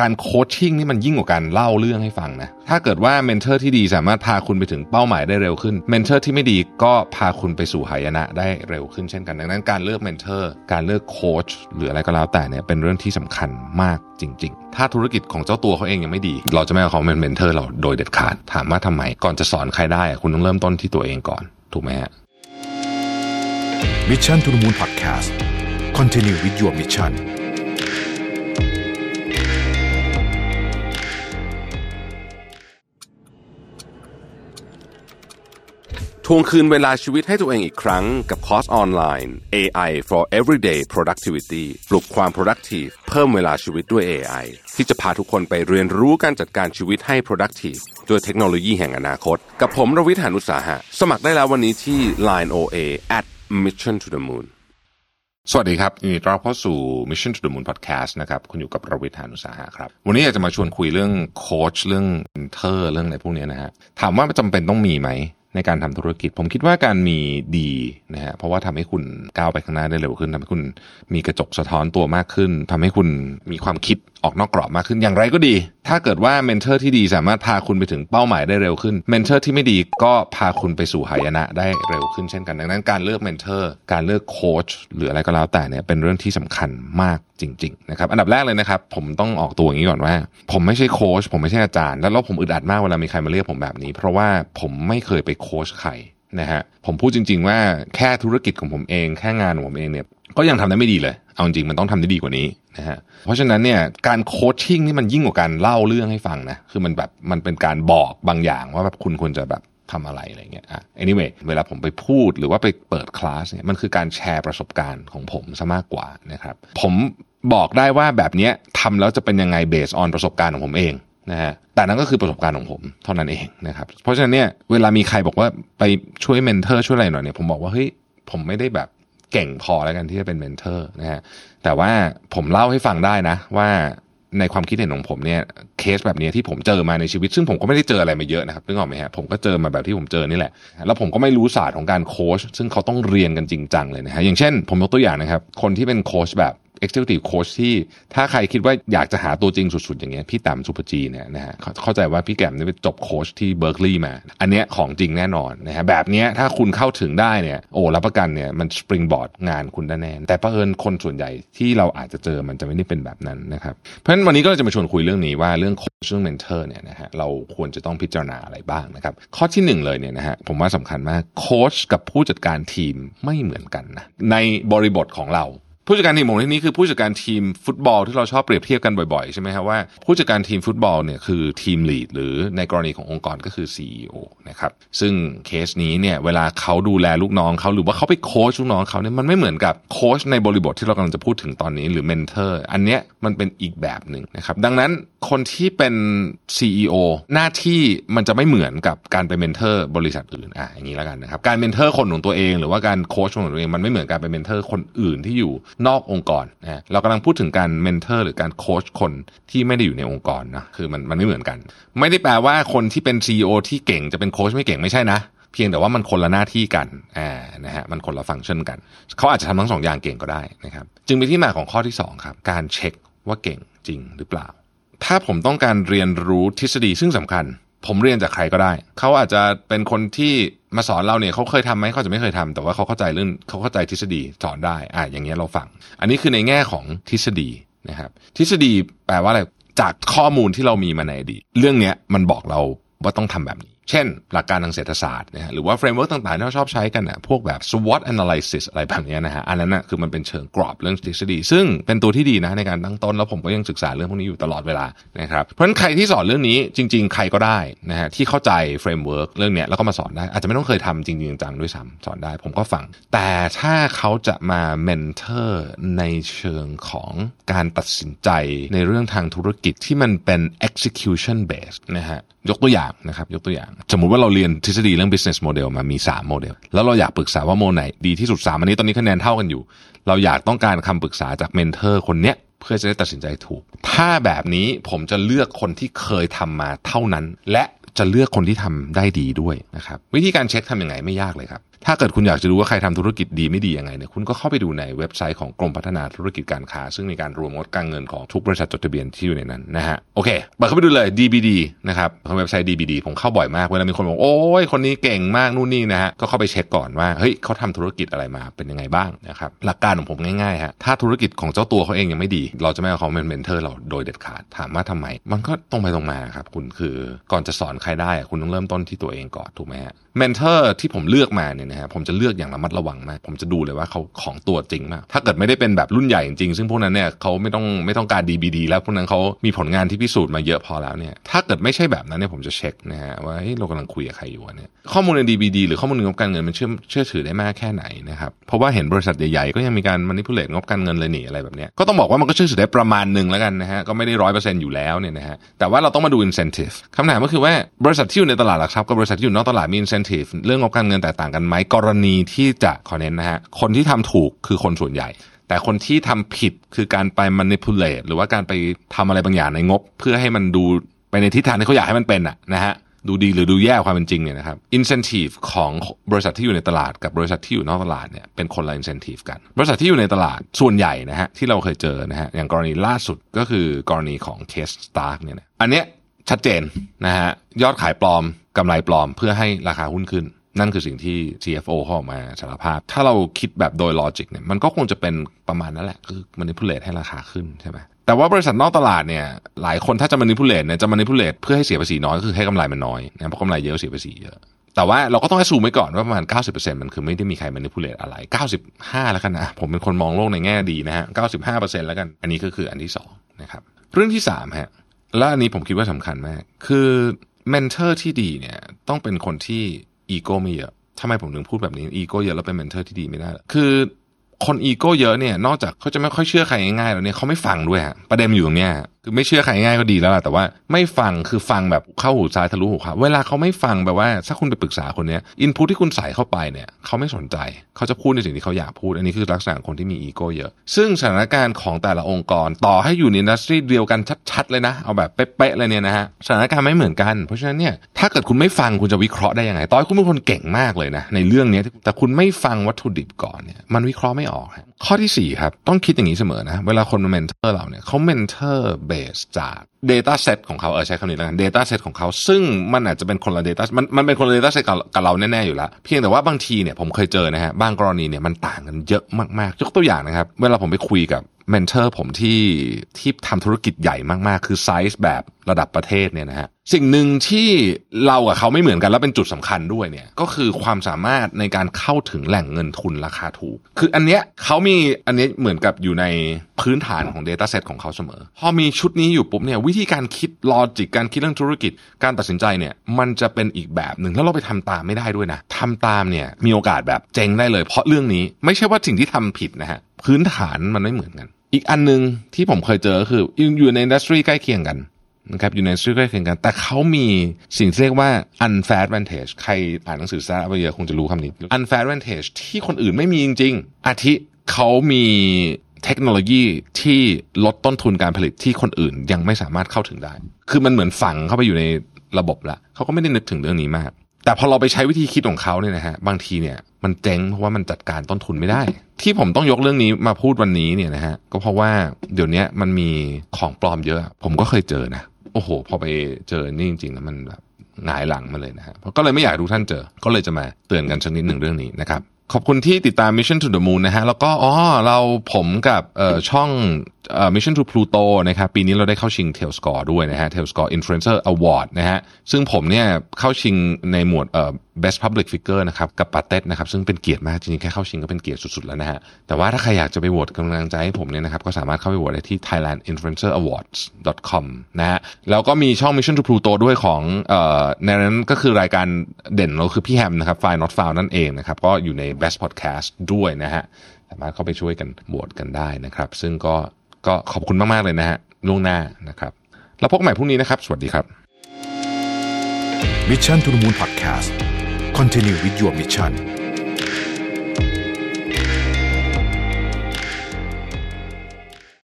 การ coaching นี่มันยิ่งกว่าการเล่าเรื่องให้ฟังนะ ถ้าเกิดว่า mentor ที่ดีสามารถพาคุณไปถึงเป้าหมายได้เร็วขึ้น mentor ที่ไม่ดีก็พาคุณไปสู่หายนะได้เร็วขึ้นเช่นกัน ดังนั้นการเลือก mentor การเลือกโค้ชหรืออะไรก็แล้วแต่เนี่ยเป็นเรื่องที่สำคัญมากจริง ๆ ถ้าธุรกิจของเจ้าตัวเขาเองยังไม่ดี เราจะไม่เอาเขาเป็น mentor เราโดยเด็ดขาด ถามว่าทำไม ก่อนจะสอนใครได้ คุณต้องเริ่มต้นที่ตัวเองก่อน ถูกไหมฮะ Mission to the Moon Podcast Continue with your mission ทว ทวงคืนเวลาชีวิตให้ตัวเองอีกครั้งกับคอร์สออนไลน์ AI for Everyday Productivity ปลุกความ productive เพิ่มเวลาชีวิตด้วย AI ที่จะพาทุกคนไปเรียนรู้การจัดการชีวิตให้ productive ด้วยเทคโนโลยีแห่งอนาคต กับผมรวิทยานุสาหะ สมัครได้แล้ววันนี้ที่ Line OA at Mission to the Moon สวัสดีครับยินดีต้อนรับเข้าสู่ Mission to the Moon Podcast นะครับ คุณอยู่กับรวิศ หาญอุตสาหะครับ วันนี้อยากจะมาชวนคุยเรื่องโค้ชเรื่อง mentor เรื่องอะไรพวกนี้นะฮะ ถามว่าจำเป็นต้องมีไหม ในการทำธุรกิจ ผมคิดว่าการมีดีนะฮะเพราะว่าทำให้คุณก้าวไปข้างหน้าได้เร็วขึ้นทำให้คุณมีกระจกสะท้อนตัวมากขึ้นทำให้คุณมีความคิด ออกนอกกรอบมากขึ้นอย่างไรก็ดี ถ้าเกิดว่า mentor ที่ดีสามารถพาคุณไปถึงเป้าหมายได้เร็วขึ้น mentor ที่ไม่ดีก็พาคุณไปสู่หายนะได้เร็วขึ้นเช่นกัน ดังนั้นการเลือก mentor การเลือกโค้ชหรืออะไรก็แล้วแต่เนี่ยเป็นเรื่องที่สำคัญมากจริงๆนะครับอันดับแรกเลยนะครับ ผมต้องออกตัวอย่างนี้ก่อนว่า ผมไม่ใช่โค้ชผมไม่ใช่อาจารย์ แล้วผมอึดอัดมากเวลามีใครมาเรียกผมแบบนี้ เพราะว่าผมไม่เคยไปโค้ชใครนะฮะผมพูดจริง ๆ ว่าแค่ธุรกิจของผมเอง แค่งานของผมเองเนี่ย ก็ยังทำได้ไม่ดีเลย เอาจริงมันต้องทำได้ดีกว่านี้นะฮะ เพราะฉะนั้นเนี่ยการ coaching นี่มันยิ่งกว่าการเล่าเรื่องให้ฟังนะ คือมันแบบมันเป็นการบอกบางอย่างว่าแบบคุณควรจะแบบทำอะไรอะไรเงี้ยอะ anyway เวลาผมไปพูดหรือว่าไปเปิดคลาสเนี่ยมันคือการแชร์ประสบการณ์ของผมซะมากกว่านะครับ ผมบอกได้ว่าแบบเนี้ยทำแล้วจะเป็นยังไง based on ประสบการณ์ของผมเองนะฮะแต่นั่นก็คือประสบการณ์ของผมเท่านั้นเองนะครับ เพราะฉะนั้นเนี่ยเวลามีใครบอกว่าไปช่วย mentor ช่วยอะไรหน่อยเนี่ยผมบอกว่าเฮ้ยผมไม่ได้แบบ เก่งพอแล้วกันที่จะเป็น mentor นะฮะแต่ว่าผมเล่าให้ฟังได้นะ ว่าในความคิดเห็นของผมเนี่ยเคสแบบนี้ที่ผมเจอมาในชีวิต ซึ่งผมก็ไม่ได้เจออะไรมาเยอะนะครับนึกออกไหมฮะผมก็เจอมาแบบที่ผมเจอนี่แหละ แล้วผมก็ไม่รู้ศาสตร์ของการโค้ชซึ่งเขาต้องเรียนกันจริงจังเลยนะฮะอย่างเช่น ผมยกตัวอย่างนะครับ คนที่เป็นโค้ชแบบ executive coach ที่ถ้าใครคิดว่าอยากจะหาตัวจริงสุดๆ อย่างเงี้ยพี่แตมศุภจีเนี่ยนะฮะเข้าใจว่าพี่แตมนี่ไปจบโค้ชที่เบิร์กลีย์มา อันเนี้ยของจริงแน่นอนนะฮะแบบเนี้ยถ้าคุณเข้าถึงได้เนี่ยโอ้รับประกันเนี่ยมัน springboard งานคุณแน่แต่ประเอิญคนส่วนใหญ่ที่เราอาจจะเจอมันจะไม่ได้เป็นแบบนั้นนะครับเพราะฉะนั้นวันนี้ก็จะมาชวนคุยเรื่องนี้ว่าเรื่องโค้ชเรื่อง mentor เนี่ยนะฮะเราควรจะต้องพิจารณาอะไรบ้างนะครับข้อที่หนึ่งเลยเนี่ยนะฮะผมว่าสำคัญมากโค้ชกับผู้จัดการทีมไม่เหมือนกันนะในบริบทของเรา ผู้จัดการทีมของที่นี้คือผู้จัดการทีมฟุตบอลที่เราชอบเปรียบเทียบกันบ่อยๆ ใช่ไหมครับว่าผู้จัดการทีมฟุตบอลเนี่ยคือ team lead หรือในกรณีขององค์กรก็คือ CEO นะครับซึ่งเคสนี้เนี่ยเวลาเขาดูแลลูกน้องเขาหรือว่าเขาไปโค้ชลูกน้องเขาเนี่ยมันไม่เหมือนกับโค้ชในบริบทที่เรากำลังจะพูดถึงตอนนี้หรือ mentor อันเนี้ยมันเป็นอีกแบบหนึ่งนะครับดังนั้นคนที่เป็น CEO หน้าที่มันจะไม่เหมือนกับการเป็น mentor บริษัทอื่นอะอย่างนี้แล้วกันนะครับการ mentor คนของตัวเอง หรือว่าการโค้ชของตัวเองมันไม่เหมือนการเป็น mentor คนอื่นที่อยู่นอกองค์กรนะเรากำลังพูดถึงการ mentor หรือการโค้ชคนที่ไม่ได้อยู่ในองค์กรนะคือมันมันไม่เหมือนกัน ไม่ได้แปลว่าคนที่เป็น CEO ที่เก่งจะเป็นโค้ชไม่เก่งไม่ใช่นะเพียงแต่ว่ามันคนละหน้าที่กันอ่านะฮะมันคนละฟังก์ชันกัน เขาอาจจะทำทั้งสองอย่างเก่งก็ได้นะครับจึงเป็นที่มาของข้อที่2ครับการเช็คว่าเก่งจริงหรือเปล่า ถ้าผมต้องการเรียนรู้ทฤษฎีซึ่งสำคัญ ผมเรียนจากใครก็ได้ เขาอาจจะเป็นคนที่มาสอนเราเนี่ยเขาเคยทำไหมเขาจะไม่เคยทำแต่ว่าเขาเข้าใจเรื่องเขาเข้าใจทฤษฎีสอนได้อ่าอย่างเงี้ยเราฟัง อันนี้คือในแง่ของทฤษฎีนะครับ ทฤษฎีแปลว่าอะไรจากข้อมูลที่เรามีมาในอดีตเรื่องเนี้ยมันบอกเราว่าต้องทำแบบนี้ เช่น หลักการทางเศรษฐศาสตร์นะฮะหรือว่า framework ต่างๆที่เราชอบใช้กันนะพวกแบบ SWOT analysis อะไรแบบนี้นะฮะอันนั้นนะคือมันเป็นเชิงกรอบเรื่องทฤษฎี ซึ่งเป็นตัวที่ดีนะในการตั้งต้นแล้วผมก็ยังศึกษาเรื่องพวกนี้อยู่ตลอดเวลานะครับเพราะฉะนั้นใครที่สอนเรื่องนี้จริง ๆ ใครก็ได้นะฮะที่เข้าใจ framework เรื่องเนี้ยแล้วก็มาสอนได้ อาจจะไม่ต้องเคยทำจริงๆจังๆด้วยซ้ำสอนได้ผมก็ฟัง แต่ถ้าเขาจะมา mentor ในเชิงของการตัดสินใจในเรื่องทางธุรกิจที่มันเป็น execution based นะฮะยกตัวอย่างนะครับยกตัวอย่างสมมุติว่าเราเรียนทฤษฎีเรื่อง business model มามี 3 โมเดล แล้วเราอยากปรึกษาว่าโมไหนดีที่สุด 3 อันนี้ตอนนี้คะแนนเท่ากันอยู่ เราอยากต้องการคำปรึกษาจาก mentor คนเนี้ยเพื่อจะได้ตัดสินใจถูก ถ้าแบบนี้ผมจะเลือกคนที่เคยทำมาเท่านั้น และจะเลือกคนที่ทำได้ดีด้วยนะครับวิธีการเช็คทำยังไงไม่ยากเลยครับ ถ้าเกิดคุณอยากจะรู้ว่าใครทำธุรกิจดีไม่ดียังไงเนี่ยคุณก็เข้าไปดูในเว็บไซต์ของกรมพัฒนาธุรกิจการค้า ซึ่งมีการรวมงบการเงินของทุกบริษัทจดทะเบียนที่อยู่ในนั้นนะฮะโอเคเปิดเข้าไปดูเลย DBD นะครับเว็บไซต์ DBD ผมเข้าบ่อยมากเวลามีคนบอกโอ้ยคนนี้เก่งมากนู่นนี่นะฮะก็เข้าไปเช็คก่อนว่าเฮ้ยเขาทำธุรกิจอะไรมาเป็นยังไงบ้างนะครับหลักการของผมง่ายๆฮะถ้าธุรกิจของเจ้าตัวเขาเองยังไม่ดี เราจะไม่เอาเขาเป็น mentor เราโดยเด็ดขาดถามว่าทำไม มันก็ตรงไปตรงมาครับคุณคือก่อนจะสอนใครได้คุณต้องเริ่มต้นที่ตัวเองก่อนถูกไหมฮะ mentor ที่ผมเลือกมาเนี่ยนะฮะผมจะเลือกอย่างระมัดระวังมาก ผมจะดูเลยว่าเขาของจริงตัวจริงมาก ถ้าเกิดไม่ได้เป็นแบบรุ่นใหญ่จริงๆซึ่งพวกนั้นเนี่ยเขาไม่ต้องไม่ต้องการ DBD แล้วพวกนั้นเขามีผลงานที่พิสูจน์มาเยอะพอแล้วเนี่ยถ้าเกิดไม่ใช่แบบนั้นเนี่ยผมจะเช็คนะฮะว่าเฮ้ยเรากำลังคุยกับใครอยู่เนี่ยข้อมูลใน DBD หรือข้อมูลงบการเงินมันเชื่อเชื่อถือได้มากแค่ไหนนะครับเพราะว่าเห็นบริษัทใหญ่ๆก็ยังมีการ manipulate งบการเงินเลยหนีอะไรแบบเนี้ยก็ต้องบอกว่ามันก็เชื่อถือได้ประมาณหนึ่งแล้วกันนะฮะก็ไม่ได้ร้อยเปอร์เซ็นต์อยู่แล้วเนี่ยนะฮะแต่ว่าเราต้องมาดู incentive คำถามก็คือว่าบริษัทที่อยู่ในตลาดหลักทรัพย์กับบริษัทที่อยู่นอกตลาดมี incentive เรื่องงบการเงินแตกต่างกันไหมกรณีที่จะขอเน้นนะฮะคนที่ทำถูกคือคนส่วนใหญ่ แต่คนที่ทำผิดคือการไป manipulate หรือว่าการไปทำอะไรบางอย่างในงบ เพื่อให้มันดูไปในทิศทางที่เขาอยากให้มันเป็นอะนะฮะดูดีหรือดูแย่ความเป็นจริงเนี่ยนะครับ incentive ของบริษัทที่อยู่ในตลาดกับบริษัทที่อยู่นอกตลาดเนี่ยเป็นคนละ incentive กัน บริษัทที่อยู่ในตลาดส่วนใหญ่นะฮะที่เราเคยเจอนะฮะอย่างกรณีล่าสุดก็คือกรณีของ case STARK เนี่ยนะอันเนี้ยชัดเจนนะฮะยอดขายปลอมกำไรปลอมเพื่อให้ราคาหุ้นขึ้น นั่นคือสิ่งที่ CFO เขาออกมาสารภาพ ถ้าเราคิดแบบโดยลอจิกเนี่ยมันก็คงจะเป็นประมาณนั้นแหละ คือ manipulate ให้ราคาขึ้นใช่ไหมแต่ว่าบริษัทนอกตลาดเนี่ยหลายคนถ้าจะ manipulate เนี่ยจะ manipulate เพื่อให้เสียภาษีน้อยก็คือให้กำไรมันน้อยนะเพราะกำไรเยอะเสียภาษีเยอะแต่ว่าเราก็ต้องให้ซูมไว้ก่อนว่าประมาณ 90%มันคือไม่ได้มีใคร manipulate อะไร 95 แล้วกันนะ ผมเป็นคนมองโลกในแง่ดีนะฮะ 95%แล้วกัน อันนี้ก็คืออันที่สองนะครับ เรื่องที่สามฮะ และอันนี้ผมคิดว่าสำคัญมาก คือ mentor ที่ดีเนี่ยต้องเป็นคนที่ อีโก้ไม่เยอะทำไมผมถึงพูดแบบนี้อีโก้เยอะแล้วเป็น mentor ที่ดีไม่ได้ คือคนอีโก้เยอะเนี่ย นอกจากเขาจะไม่ค่อยเชื่อใครง่ายๆแล้วเนี่ยเขาไม่ฟังด้วยฮะประเด็นอยู่ตรงเนี้ย คือไม่เชื่อใครง่ายก็ดีแล้วล่ะแต่ว่าไม่ฟังคือฟังแบบเข้าหูซ้ายทะลุหูขวาเวลาเขาไม่ฟังแบบว่าถ้าคุณไปปรึกษาคนเนี้ย input ที่คุณใส่เข้าไปเนี่ยเขาไม่สนใจ เขาจะพูดในสิ่งที่เขาอยากพูด อันนี้คือลักษณะคนที่มีอีโก้เยอะ ซึ่งสถานการณ์ของแต่ละองค์กรต่อให้อยู่ใน industry เดียวกันชัดๆเลยนะ เอาแบบเป๊ะๆเลยเนี่ยนะฮะสถานการณ์ไม่เหมือนกัน เพราะฉะนั้นเนี่ยถ้าเกิดคุณไม่ฟังคุณจะวิเคราะห์ได้ยังไงต่อให้คุณเป็นคนเก่งมากเลยนะในเรื่องนี้แต่คุณไม่ฟังวัตถุดิบก่อนเนี่ยมันวิเคราะห์ไม่ออกข้อที่สี่ครับต้องคิดอย่างนี้เสมอนะเวลาคนมา mentor เราเนี่ยเขา mentor base จาก Data Set ของเขาเออใช้คำนี้แล้วกัน Data Set ของเขาซึ่งมันอาจจะเป็นคนละ Data มันมันเป็นคนละ Data Set กับกับเราแน่ๆอยู่แล้ว เพียงแต่ว่าบางทีเนี่ยผมเคยเจอนะฮะบางกรณีเนี่ยมันต่างกันเยอะมากๆ ยกตัวอย่างนะครับ เวลาผมไปคุยกับ mentor ผมที่ที่ทำธุรกิจใหญ่มาก ๆ คือไซส์แบบระดับประเทศเนี่ยนะฮะสิ่งหนึ่งที่เรากับเขาไม่เหมือนกัน แล้วเป็นจุดสำคัญด้วยเนี่ยก็คือความสามารถในการเข้าถึงแหล่งเงินทุนราคาถูก คืออันเนี้ยเขามีอันนี้เหมือนกับอยู่ในพื้นฐานของ Data Set ของเขาเสมอ พอมีชุดนี้อยู่ปุ๊บเนี่ยวิธีการคิด logic การคิดเรื่องธุรกิจ การตัดสินใจเนี่ยมันจะเป็นอีกแบบหนึ่งแล้วเราไปทำตามไม่ได้ด้วยนะทำตามเนี่ยมีโอกาสแบบเจ๊งได้เลย เพราะเรื่องนี้ไม่ใช่ว่าสิ่งที่ทำผิดนะฮะพื้นฐานมันไม่เหมือนกัน อีกอันหนึ่งที่ผมเคยเจอคืออยู่ใน industry ใกล้เคียงกันนะครับอยู่ใน industry ใกล้เคียงกัน แต่เขามีสิ่งที่เรียกว่า unfair advantage ใครอ่านหนังสือซาร์ไปเยอะคงจะรู้คำนี้ unfair advantage ที่คนอื่นไม่มีจริง ๆ อาทิเขามีเทคโนโลยีที่ลดต้นทุนการผลิตที่คนอื่นยังไม่สามารถเข้าถึงได้ คือมันเหมือนฝังเข้าไปอยู่ในระบบละเขาก็ไม่ได้นึกถึงเรื่องนี้มาก แต่พอเราไปใช้วิธีคิดของเขาเนี่ยนะฮะบางทีเนี่ยมันเจ๊งเพราะว่ามันจัดการต้นทุนไม่ได้ ที่ผมต้องยกเรื่องนี้มาพูดวันนี้เนี่ยนะฮะก็เพราะว่าเดี๋ยวนี้มันมีของปลอมเยอะ ผมก็เคยเจอนะโอ้โห พอไปเจอนี่จริงๆแล้วมันแบบหงายหลังมาเลยนะฮะก็เลยไม่อยากทุกท่านเจอ ก็เลยจะมาเตือนกันชนิดหนึ่งเรื่องนี้นะครับ ขอบคุณที่ติดตาม Mission to the Moon นะฮะ แล้วก็อ๋อเราผมกับช่องเอ่อ Mission to Pluto นะครับ ปีนี้เราได้เข้าชิง Tail Score ด้วยนะฮะ Tail Score Influencer Award นะฮะ ซึ่งผมเนี่ยเข้าชิงในหมวดเอ่อ Best Public Figure นะครับ กับปาเต็ดนะครับ ซึ่งเป็นเกียรติมาก จริงๆ แค่เข้าชิงก็เป็นเกียรติสุดๆ แล้วนะฮะ แต่ว่าถ้าใครอยากจะไปโหวตกำลังใจให้ผมเนี่ยนะครับ ก็สามารถเข้าไปโหวตได้ที่ thailandinfluencerawards.com นะฮะ แล้วก็มีช่อง Mission to Pluto ด้วยของในนั้นก็คือรายการเด่นเราคือพี่แฮมนะครับ File Not Found นั่นเองนะครับ ก็อยู่ใน Best Podcast ด้วยนะฮะสามารถเข้าไปช่วยกันโหวตกันได้นะครับ ซึ่งก็ก็ขอบคุณมาก ๆ เลยนะฮะล่วงหน้านะครับ แล้วพบกันใหม่พรุ่งนี้นะครับ สวัสดีครับ Mission to the Moon Podcast Continue with your mission